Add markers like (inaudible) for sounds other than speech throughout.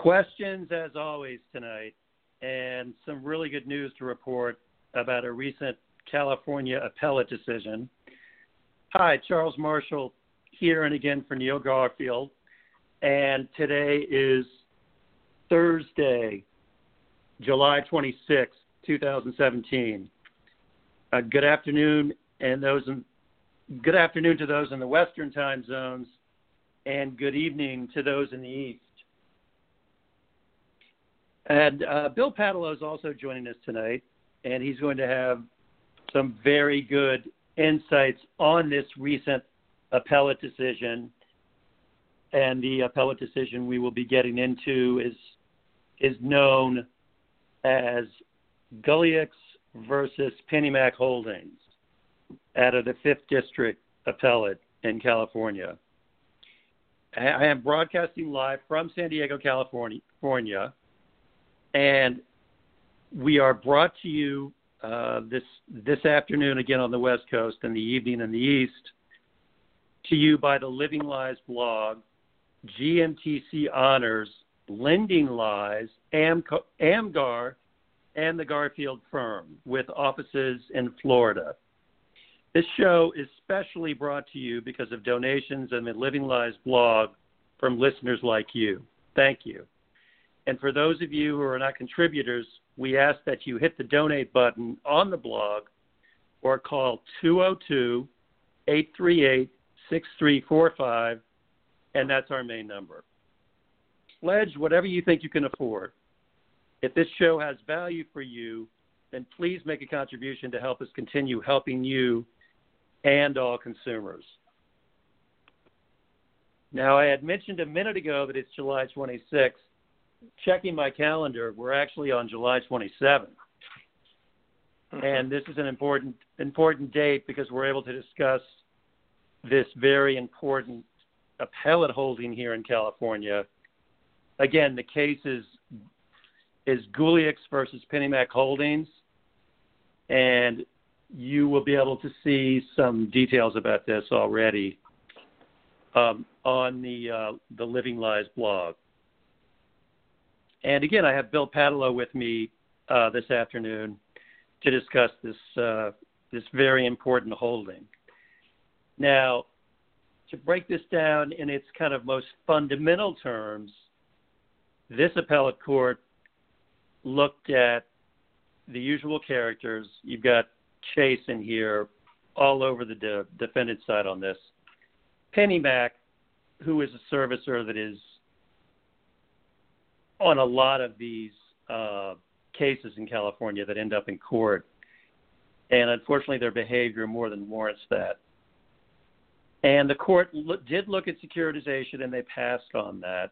Questions, as always, tonight, and some really good news to report about a recent California appellate decision. Hi, Charles Marshall here and again for Neil Garfield. And today is Thursday, July 26, 2017. Uh, good afternoon, and those in, good afternoon to those in the Western time zones, and good evening to those in the East. And uh, Bill Paatalo is also joining us tonight, and he's going to have some very good insights on this recent appellate decision. And the appellate decision we will be getting into is is known as Gullix versus PennyMac Holdings out of the Fifth District Appellate in California. I am broadcasting live from San Diego, California and we are brought to you uh, this this afternoon again on the West Coast and the evening in the East to you by the Living Lies blog, GMTC Honors, Lending Lies, AmGar, and the Garfield Firm with offices in Florida. This show is specially brought to you because of donations and the Living Lies blog from listeners like you. Thank you. And for those of you who are not contributors, we ask that you hit the donate button on the blog or call 202 838 6345, and that's our main number. Pledge whatever you think you can afford. If this show has value for you, then please make a contribution to help us continue helping you and all consumers. Now, I had mentioned a minute ago that it's July 26th, checking my calendar, we're actually on July 27th. Mm-hmm. And this is an important important date because we're able to discuss this very important appellate holding here in California. Again, the case is is Gullix versus PennyMac Holdings, and you will be able to see some details about this already um, on the uh, the Living Lies blog. And again, I have Bill Paatalo with me uh, this afternoon to discuss this uh, this very important holding. Now, to break this down in its kind of most fundamental terms, this appellate court looked at the usual characters. You've got Chase in here, all over the de- defendant side on this. PennyMac, who is a servicer that is on a lot of these uh, cases in California that end up in court. And unfortunately, their behavior more than warrants that. And the court lo- did look at securitization and they passed on that.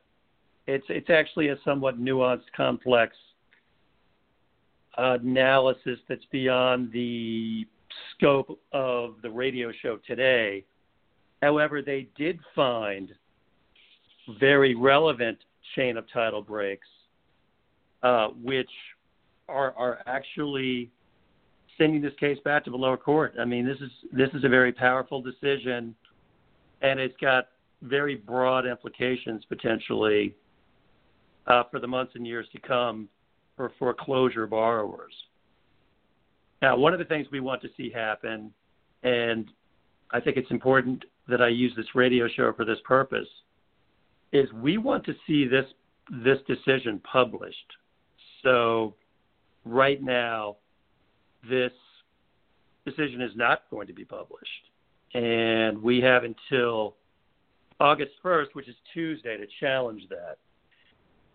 It's, it's actually a somewhat nuanced, complex analysis that's beyond the scope of the radio show today. However, they did find very relevant chain of title breaks, uh, which are are actually sending this case back to the lower court. I mean, this is this is a very powerful decision, and it's got very broad implications potentially uh, for the months and years to come for foreclosure borrowers. Now, one of the things we want to see happen, and I think it's important that I use this radio show for this purpose, is we want to see this this decision published. So right now, this decision is not going to be published, and we have until August 1st, which is Tuesday, to challenge that.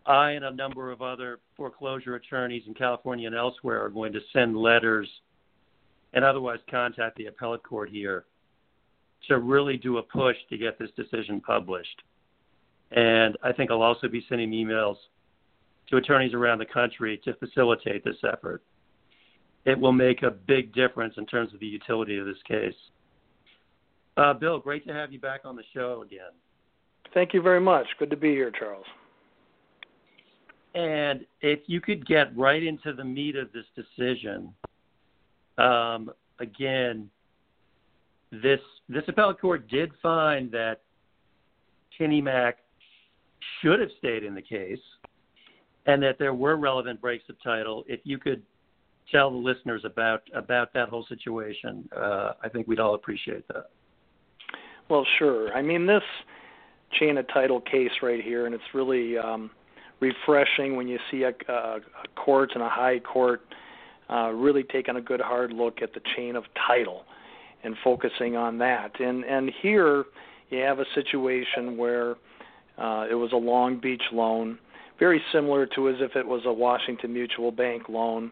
I and a number of other foreclosure attorneys in California and elsewhere are going to send letters and otherwise contact the appellate court here to really do a push to get this decision published. And I think I'll also be sending emails to attorneys around the country to facilitate this effort. It will make a big difference in terms of the utility of this case. Uh, Bill, great to have you back on the show again. Thank you very much. Good to be here, Charles. And if you could get right into the meat of this decision, um, again, this this appellate court did find that PennyMac should have stayed in the case, and that there were relevant breaks of title. If you could tell the listeners about about that whole situation, uh, I think we'd all appreciate that. Well, sure. I mean, this chain of title case right here, and it's really um, refreshing when you see a, a, court and a high court uh, really taking a good hard look at the chain of title and focusing on that. And and here you have a situation where uh, it was a Long Beach loan, very similar to as if it was a Washington Mutual Bank loan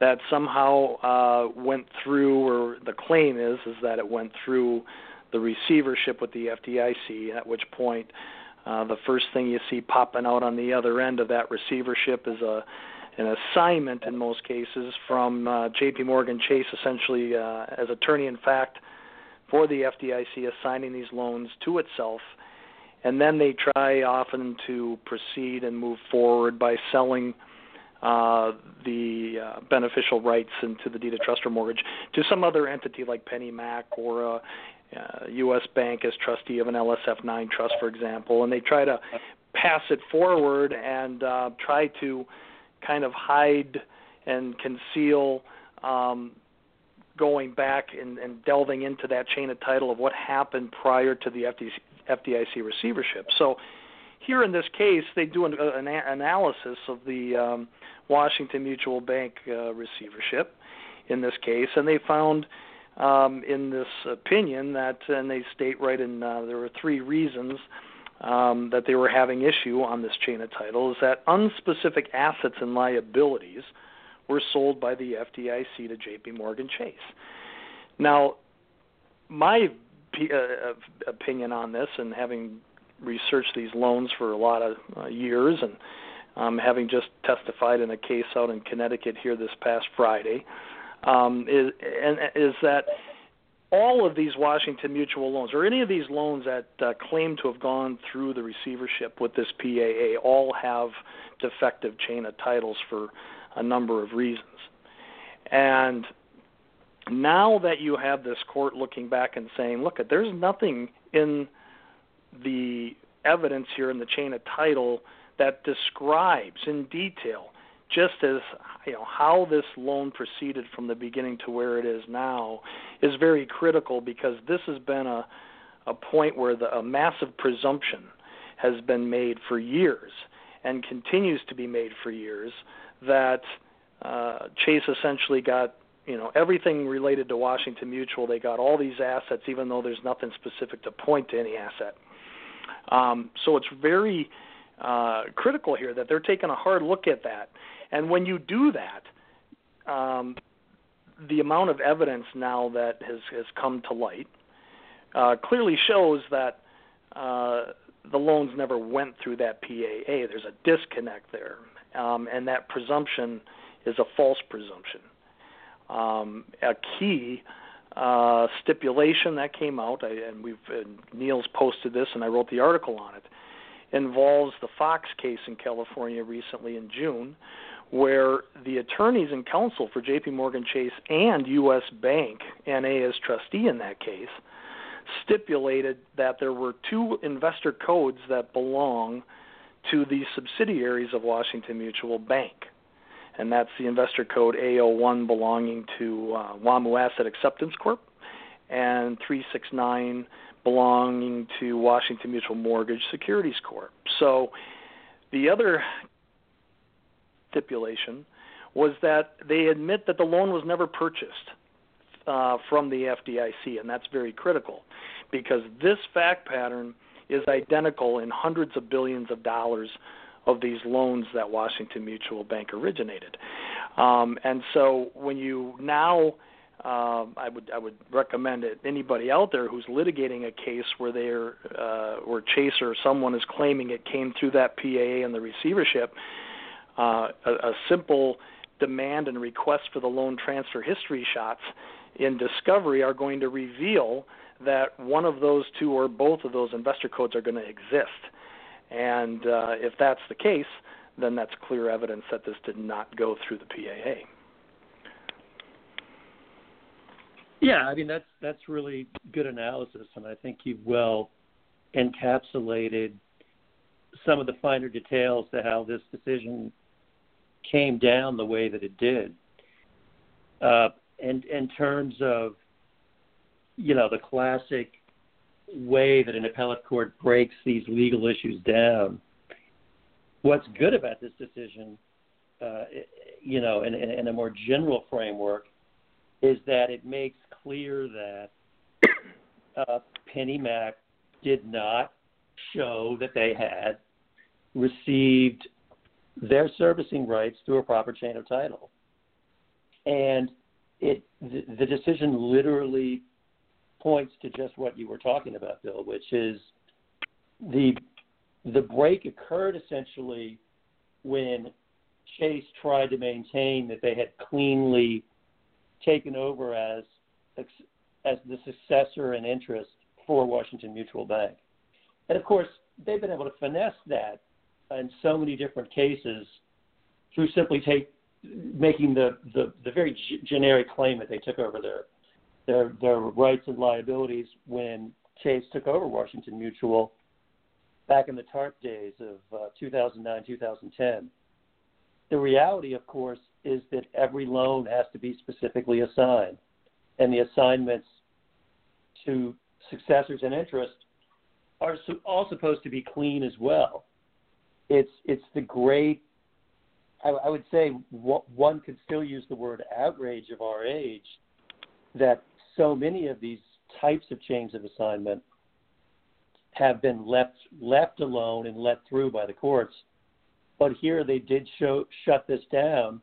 that somehow uh, went through, or the claim is is that it went through the receivership with the FDIC. At which point, uh, the first thing you see popping out on the other end of that receivership is a an assignment in most cases from uh, J.P. Morgan Chase, essentially uh, as attorney in fact for the FDIC, assigning these loans to itself. And then they try often to proceed and move forward by selling uh, the uh, beneficial rights into the deed of trust or mortgage to some other entity like PennyMac or a, uh, U.S. Bank as trustee of an LSF 9 trust, for example, and they try to pass it forward and uh, try to kind of hide and conceal um, going back and, and delving into that chain of title of what happened prior to the FDIC, FDIC receivership. So here in this case, they do an, an analysis of the um, Washington Mutual Bank uh, receivership in this case, and they found um, in this opinion that, and they state right in uh, there were three reasons um, that they were having issue on this chain of title is that unspecific assets and liabilities were sold by the FDIC to J.P. Morgan Chase. Now, my uh, opinion on this, and having researched these loans for a lot of uh, years, and um, having just testified in a case out in Connecticut here this past Friday, um, is and is that all of these Washington Mutual loans, or any of these loans that uh, claim to have gone through the receivership with this PAA, all have defective chain of titles for a number of reasons. And now that you have this court looking back and saying, look, there's nothing in the evidence here in the chain of title that describes in detail just as you know how this loan proceeded from the beginning to where it is now is very critical because this has been a a point where the, a massive presumption has been made for years and continues to be made for years that uh, Chase essentially got you know everything related to Washington Mutual. They got all these assets, even though there's nothing specific to point to any asset. Um, so it's very uh, critical here that they're taking a hard look at that and when you do that, um, the amount of evidence now that has, has come to light uh, clearly shows that uh, the loans never went through that PAA. There's a disconnect there, um, and that presumption is a false presumption. Um, a key uh, stipulation that came out, I, and we've and Neil's posted this, and I wrote the article on it, involves the Fox case in California recently in June, where the attorneys and counsel for JP Morgan Chase and US Bank, NA as trustee in that case, stipulated that there were two investor codes that belong to the subsidiaries of Washington Mutual Bank. And that's the investor code A01 belonging to uh, WAMU Asset Acceptance Corp and 369 belonging to Washington Mutual Mortgage Securities Corp. So the other stipulation was that they admit that the loan was never purchased uh, from the FDIC, and that's very critical because this fact pattern is identical in hundreds of billions of dollars of these loans that Washington Mutual Bank originated. Um, and so when you now um, I would I would recommend it anybody out there who's litigating a case where they're uh, where Chase or someone is claiming it came through that PAA and the receivership, uh, a, a simple demand and request for the loan transfer history shots in discovery are going to reveal that one of those two or both of those investor codes are going to exist. And uh, if that's the case, then that's clear evidence that this did not go through the PAA. Yeah, I mean that's that's really good analysis, and I think you've well encapsulated some of the finer details to how this decision came down the way that it did. Uh, and in terms of you know the classic way that an appellate court breaks these legal issues down, what's good about this decision, uh, you know, in, in a more general framework, is that it makes clear that (coughs) uh, PennyMac did not show that they had received their servicing rights through a proper chain of title. And it the, the decision literally points to just what you were talking about, Bill, which is the the break occurred essentially when Chase tried to maintain that they had cleanly taken over as as the successor in interest for Washington Mutual Bank. And of course, they've been able to finesse that in so many different cases through simply take making the, the, the very g- generic claim that they took over their, their their rights and liabilities when Chase took over Washington Mutual back in the TARP days of uh, 2009 2010. The reality, of course, is that every loan has to be specifically assigned and the assignments to successors and interest are all supposed to be clean as well. It's it's the great. I, I would say one could still use the word outrage of our age that so many of these types of chains of assignment have been left left alone and let through by the courts. But here they did show, shut this down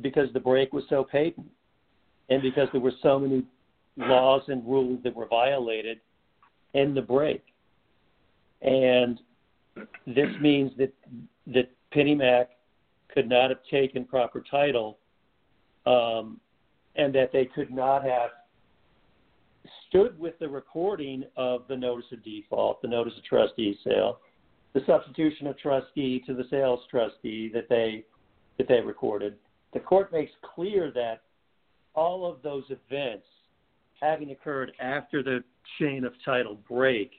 because the break was so patent and because there were so many laws and rules that were violated in the break. And this means that that PennyMac could not have taken proper title, um, and that they could not have stood with the recording of the notice of default, the notice of trustee sale, the substitution of trustee to the sales trustee that they that they recorded. The court makes clear that all of those events having occurred after the chain of title break,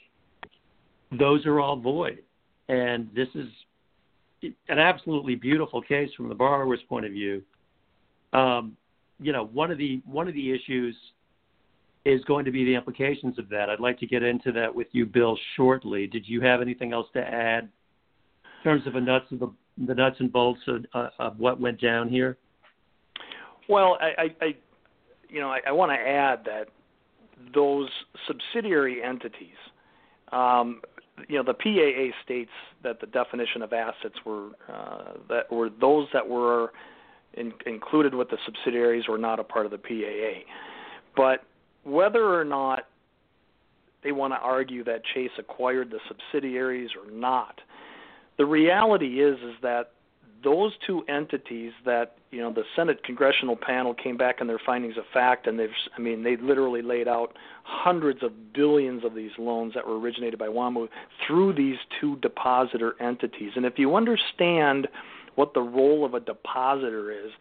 those are all void. And this is an absolutely beautiful case from the borrower's point of view. Um, you know, one of the one of the issues is going to be the implications of that. I'd like to get into that with you, Bill, shortly. Did you have anything else to add in terms of the nuts of the, the nuts and bolts of, uh, of what went down here? Well, I, I, you know, I, I want to add that those subsidiary entities, um, you know, the PAA states that the definition of assets were uh, that were those that were in, included with the subsidiaries were not a part of the PAA. But whether or not they want to argue that Chase acquired the subsidiaries or not, the reality is is that those two entities that you know the Senate congressional panel came back in their findings of fact and they've I mean they literally laid out hundreds of billions of these loans that were originated by WAMU through these two depositor entities. And if you understand what the role of a depositor is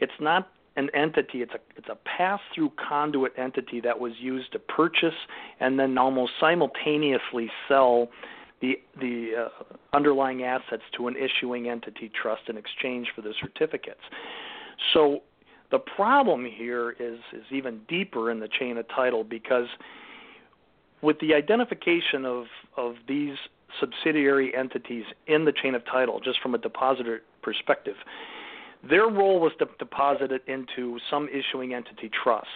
it's not an entity it's a it's a pass through conduit entity that was used to purchase and then almost simultaneously sell the the uh, underlying assets to an issuing entity trust in exchange for the certificates. So The problem here is is even deeper in the chain of title because with the identification of of these subsidiary entities in the chain of title, just from a depositor perspective, their role was to deposit it into some issuing entity trust.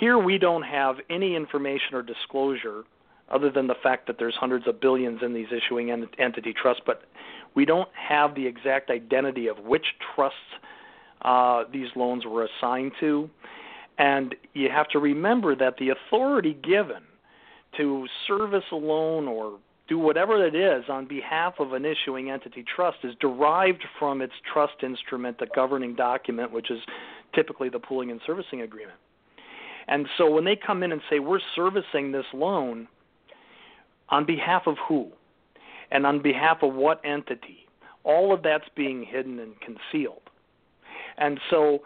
Here we don't have any information or disclosure other than the fact that there's hundreds of billions in these issuing entity trusts, but we don't have the exact identity of which trusts uh, these loans were assigned to. And you have to remember that the authority given to service a loan or do whatever it is on behalf of an issuing entity trust is derived from its trust instrument, the governing document, which is typically the pooling and servicing agreement. And so when they come in and say, we're servicing this loan, on behalf of who? And on behalf of what entity? All of that's being hidden and concealed. And so,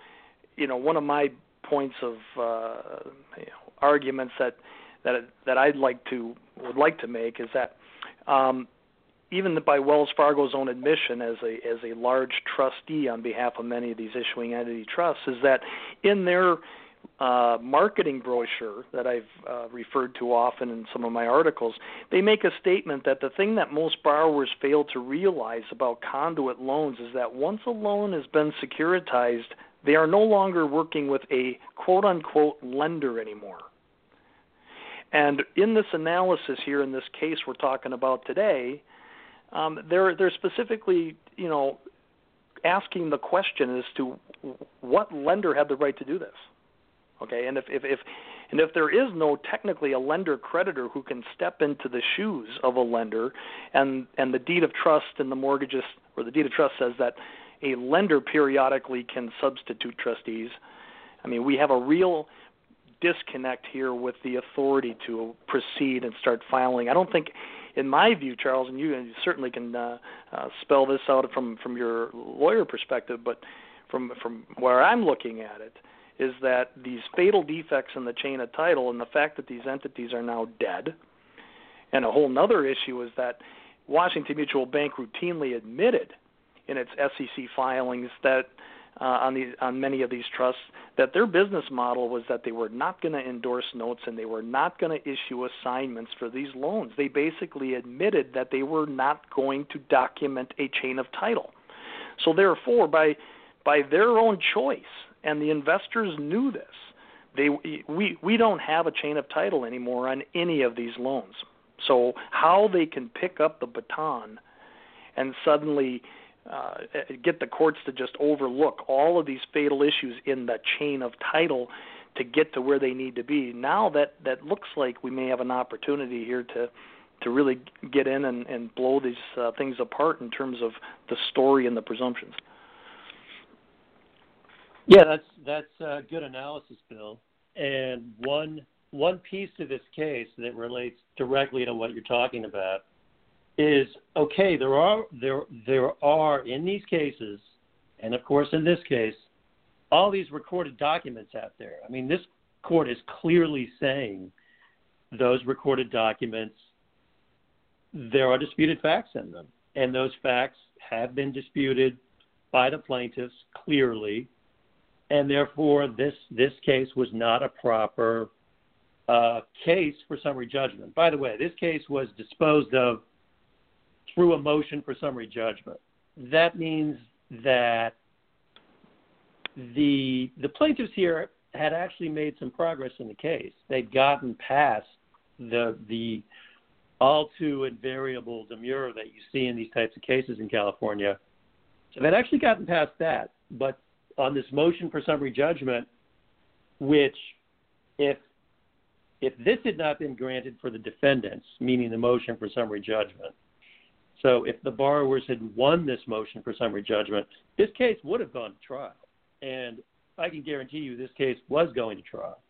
you know, one of my points of uh, you know, arguments that that that I'd like to would like to make is that um, even by Wells Fargo's own admission as a as a large trustee on behalf of many of these issuing entity trusts is that in their uh, marketing brochure that I've uh, referred to often in some of my articles, they make a statement that the thing that most borrowers fail to realize about conduit loans is that once a loan has been securitized, they are no longer working with a quote unquote lender anymore. And in this analysis here, in this case we're talking about today, um, they're they're specifically, you know, asking the question as to what lender had the right to do this. Okay, and if, if, if and if there is no technically a lender creditor who can step into the shoes of a lender, and and the deed of trust and the mortgages or the deed of trust says that a lender periodically can substitute trustees. I mean, we have a real disconnect here with the authority to proceed and start filing. I don't think, in my view, Charles, and you, and you certainly can uh, uh, spell this out from from your lawyer perspective, but from from where I'm looking at it, is that these fatal defects in the chain of title and the fact that these entities are now dead, and a whole other issue is that Washington Mutual Bank routinely admitted in its SEC filings that uh, on these on many of these trusts that their business model was that they were not going to endorse notes and they were not going to issue assignments for these loans. They basically admitted that they were not going to document a chain of title. So therefore, by by their own choice, and the investors knew this. They we we don't have a chain of title anymore on any of these loans. So how they can pick up the baton and suddenly uh, get the courts to just overlook all of these fatal issues in the chain of title to get to where they need to be. Now that that looks like we may have an opportunity here to to really get in and, and blow these uh, things apart in terms of the story and the presumptions. Yeah, that's that's a good analysis, Bill. And one one piece to this case that relates directly to what you're talking about is okay. There are there there are in these cases, and of course in this case, all these recorded documents out there. I mean, this court is clearly saying those recorded documents there are disputed facts in them, and those facts have been disputed by the plaintiffs clearly and therefore this this case was not a proper uh, case for summary judgment. By the way, this case was disposed of through a motion for summary judgment. That means that the the plaintiffs here had actually made some progress in the case. They'd gotten past the the all too invariable demur that you see in these types of cases in California. So they'd actually gotten past that, but on this motion for summary judgment, which, if if this had not been granted for the defendants, meaning the motion for summary judgment, so if the borrowers had won this motion for summary judgment, this case would have gone to trial. And I can guarantee you this case was going to trial.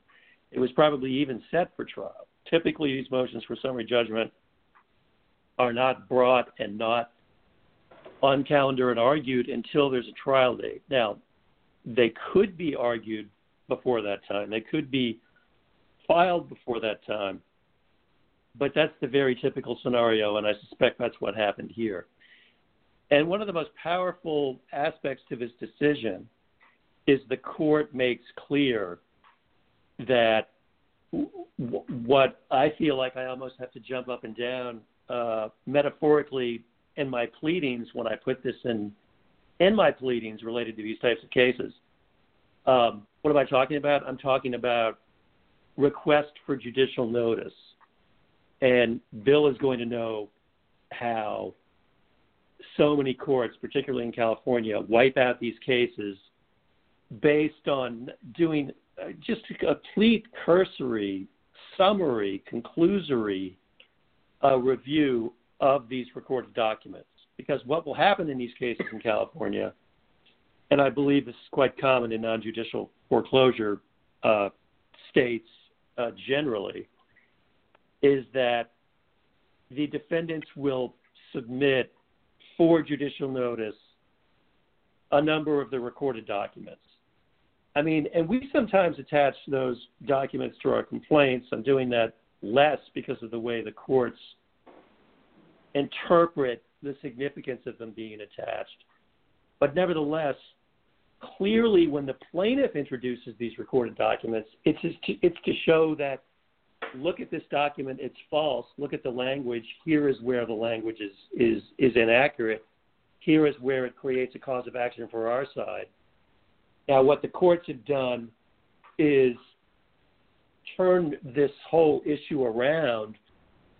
It was probably even set for trial. Typically, these motions for summary judgment are not brought and not on calendar and argued until there's a trial date. Now, they could be argued before that time. They could be filed before that time. But that's the very typical scenario, and I suspect that's what happened here. And one of the most powerful aspects to this decision is the court makes clear that what I feel like I almost have to jump up and down uh, metaphorically in my pleadings when I put this in in my pleadings related to these types of cases. Um, what am I talking about? I'm talking about request for judicial notice. And Bill is going to know how so many courts, particularly in California, wipe out these cases based on doing uh, just a complete cursory, summary, conclusory uh, review of these recorded documents. Because what will happen in these cases in California, and I believe this is quite common in non judicial foreclosure uh, states uh, generally, is that the defendants will submit for judicial notice a number of the recorded documents. I mean, and we sometimes attach those documents to our complaints. I'm doing that less because of the way the courts interpret the significance of them being attached. But nevertheless, clearly when the plaintiff introduces these recorded documents, it's to, it's to show that look at this document, it's false. Look at the language. Here is where the language is is is inaccurate. Here is where it creates a cause of action for our side. Now, what the courts have done is turn this whole issue around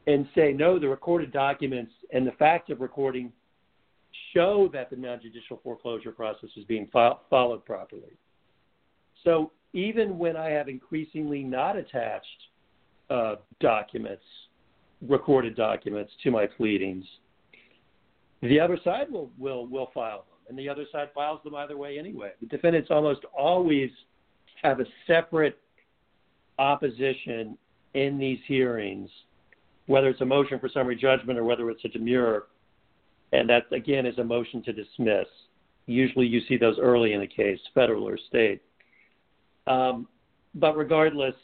and say, no, the recorded documents and the fact of recording show that the non-judicial foreclosure process is being fo- followed properly. So even when I have increasingly not attached uh, documents, recorded documents, to my pleadings, the other side will, will, will file them, and the other side files them either way anyway. The defendants almost always have a separate opposition in these hearings, whether it's a motion for summary judgment or whether it's a demurrer and that again is a motion to dismiss. Usually, you see those early in the case, federal or state. Um, but regardless,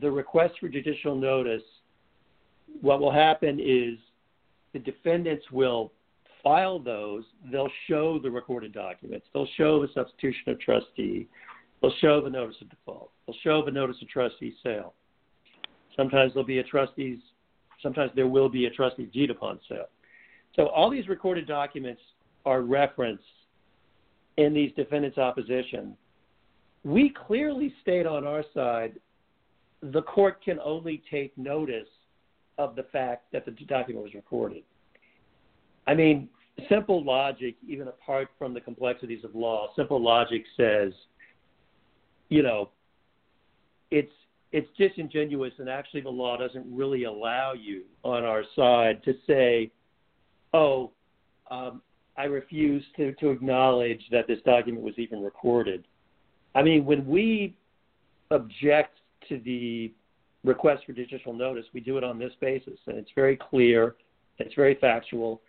the request for judicial notice, what will happen is the defendants will file those. They'll show the recorded documents. They'll show the substitution of trustee. They'll show the notice of default. They'll show the notice of trustee sale. Sometimes there'll be a trustee's. Sometimes there will be a trustee deed upon sale. So all these recorded documents are referenced in these defendants' opposition. We clearly state on our side the court can only take notice of the fact that the document was recorded. I mean, simple logic, even apart from the complexities of law, simple logic says, you know, it's it's disingenuous and actually the law doesn't really allow you on our side to say oh, um, I refuse to, to acknowledge that this document was even recorded. I mean, when we object to the request for judicial notice, we do it on this basis, and it's very clear, it's very factual.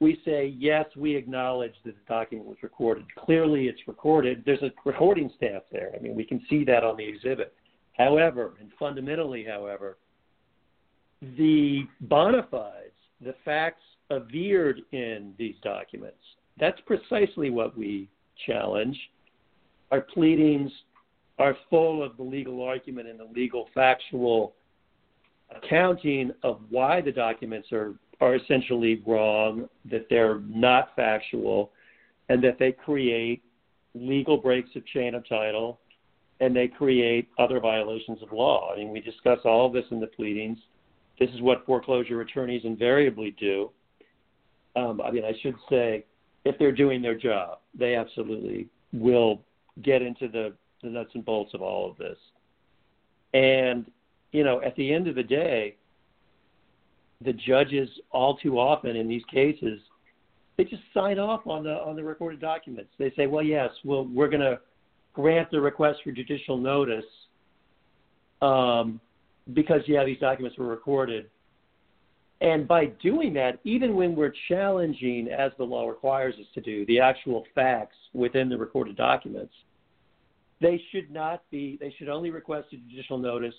We say, yes, we acknowledge that the document was recorded. Clearly, it's recorded. There's a recording stamp there. I mean, we can see that on the exhibit. However, and fundamentally, however, the bona fides, the facts averred in these documents. That's precisely what we challenge. Our pleadings are full of the legal argument and the legal factual accounting of why the documents are, are essentially wrong, that they're not factual, and that they create legal breaks of chain of title and they create other violations of law. I mean, we discuss all of this in the pleadings. This is what foreclosure attorneys invariably do um, I mean, I should say, if they're doing their job, they absolutely will get into the, the nuts and bolts of all of this. And, you know, at the end of the day, the judges all too often in these cases, they just sign off on the on the recorded documents. They say, well, yes, well, we're going to grant the request for judicial notice um, because, yeah, these documents were recorded and by doing that, even when we're challenging, as the law requires us to do, the actual facts within the recorded documents, they should not be, they should only request a judicial notice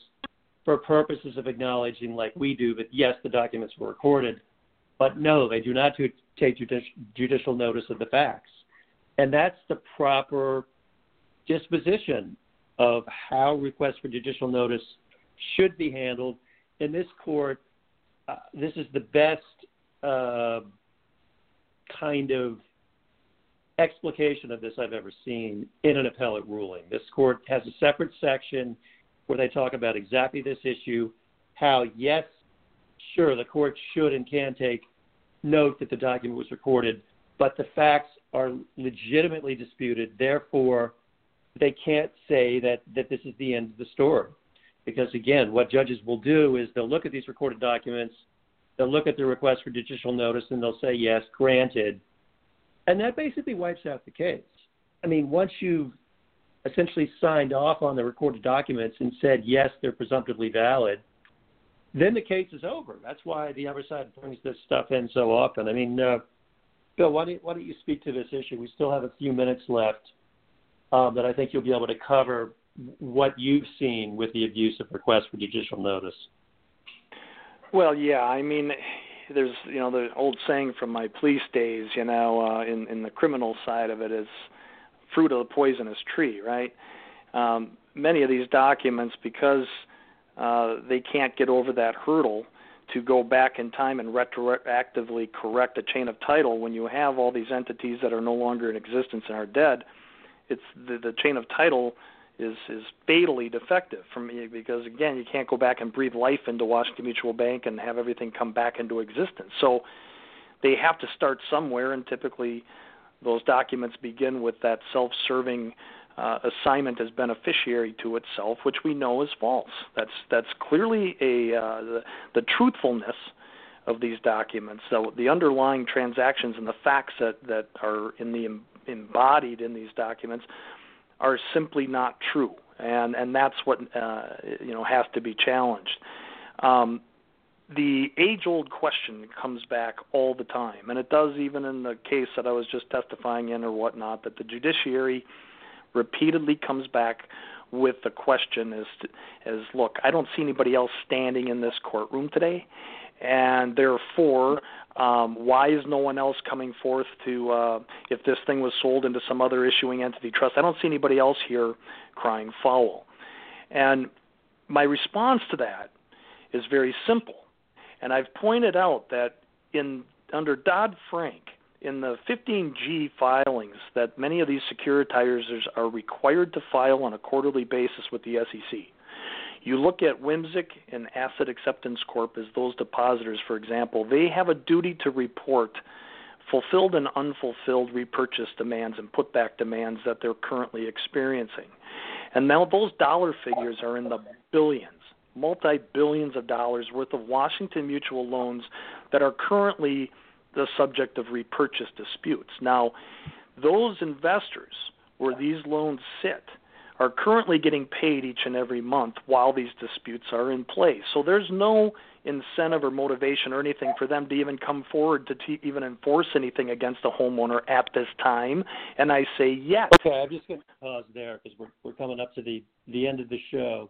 for purposes of acknowledging, like we do, that yes, the documents were recorded, but no, they do not take judicial notice of the facts. And that's the proper disposition of how requests for judicial notice should be handled. In this court, uh, this is the best uh, kind of explication of this I've ever seen in an appellate ruling. This court has a separate section where they talk about exactly this issue how, yes, sure, the court should and can take note that the document was recorded, but the facts are legitimately disputed. Therefore, they can't say that, that this is the end of the story. Because again, what judges will do is they'll look at these recorded documents, they'll look at the request for judicial notice, and they'll say, yes, granted. And that basically wipes out the case. I mean, once you've essentially signed off on the recorded documents and said, yes, they're presumptively valid, then the case is over. That's why the other side brings this stuff in so often. I mean, uh, Bill, why don't, why don't you speak to this issue? We still have a few minutes left um, that I think you'll be able to cover what you've seen with the abuse of requests for judicial notice. Well, yeah, I mean, there's you know the old saying from my police days, you know, uh, in in the criminal side of it is fruit of the poisonous tree, right? Um, many of these documents, because uh, they can't get over that hurdle to go back in time and retroactively correct a chain of title when you have all these entities that are no longer in existence and are dead. It's the, the chain of title is is fatally defective for me because again you can't go back and breathe life into Washington Mutual Bank and have everything come back into existence. So they have to start somewhere, and typically those documents begin with that self-serving uh, assignment as beneficiary to itself, which we know is false. That's that's clearly a uh, the, the truthfulness of these documents. So the underlying transactions and the facts that that are in the embodied in these documents are simply not true, and and that's what uh, you know has to be challenged. Um, the age-old question comes back all the time, and it does even in the case that I was just testifying in or whatnot. That the judiciary repeatedly comes back with the question to, as look, I don't see anybody else standing in this courtroom today, and therefore, um, why is no one else coming forth to uh, if this thing was sold into some other issuing entity trust? I don't see anybody else here crying foul, and my response to that is very simple, and I've pointed out that in under Dodd Frank in the 15G filings that many of these securitizers are required to file on a quarterly basis with the SEC. You look at WMSIC and Asset Acceptance Corp as those depositors, for example, they have a duty to report fulfilled and unfulfilled repurchase demands and putback demands that they're currently experiencing. And now those dollar figures are in the billions, multi billions of dollars worth of Washington Mutual loans that are currently the subject of repurchase disputes. Now, those investors where these loans sit are currently getting paid each and every month while these disputes are in place. So there's no incentive or motivation or anything for them to even come forward to even enforce anything against a homeowner at this time. And I say yes. Okay, I'm just going to pause there because we're we're coming up to the the end of the show.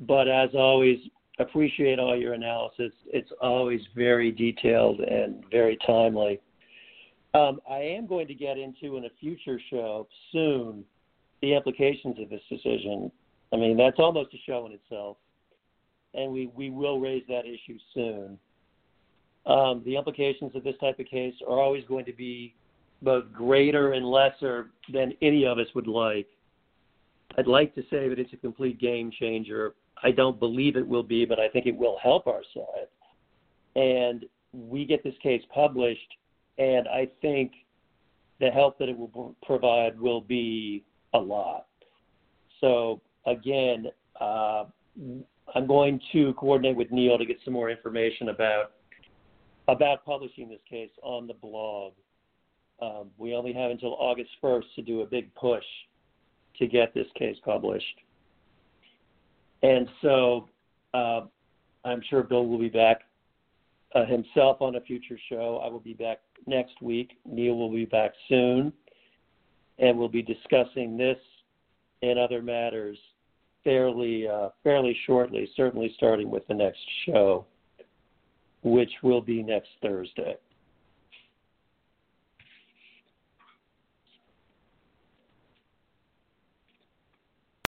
But as always, appreciate all your analysis. It's always very detailed and very timely. Um, I am going to get into in a future show soon the implications of this decision. I mean, that's almost a show in itself, and we, we will raise that issue soon. Um, the implications of this type of case are always going to be both greater and lesser than any of us would like. I'd like to say that it's a complete game changer, I don't believe it will be, but I think it will help our side. And we get this case published, and I think the help that it will provide will be a lot. So again, uh, I'm going to coordinate with Neil to get some more information about about publishing this case on the blog. Um, we only have until August 1st to do a big push to get this case published. And so uh, I'm sure Bill will be back uh, himself on a future show. I will be back next week. Neil will be back soon. And we'll be discussing this and other matters fairly uh, fairly shortly, certainly starting with the next show, which will be next Thursday.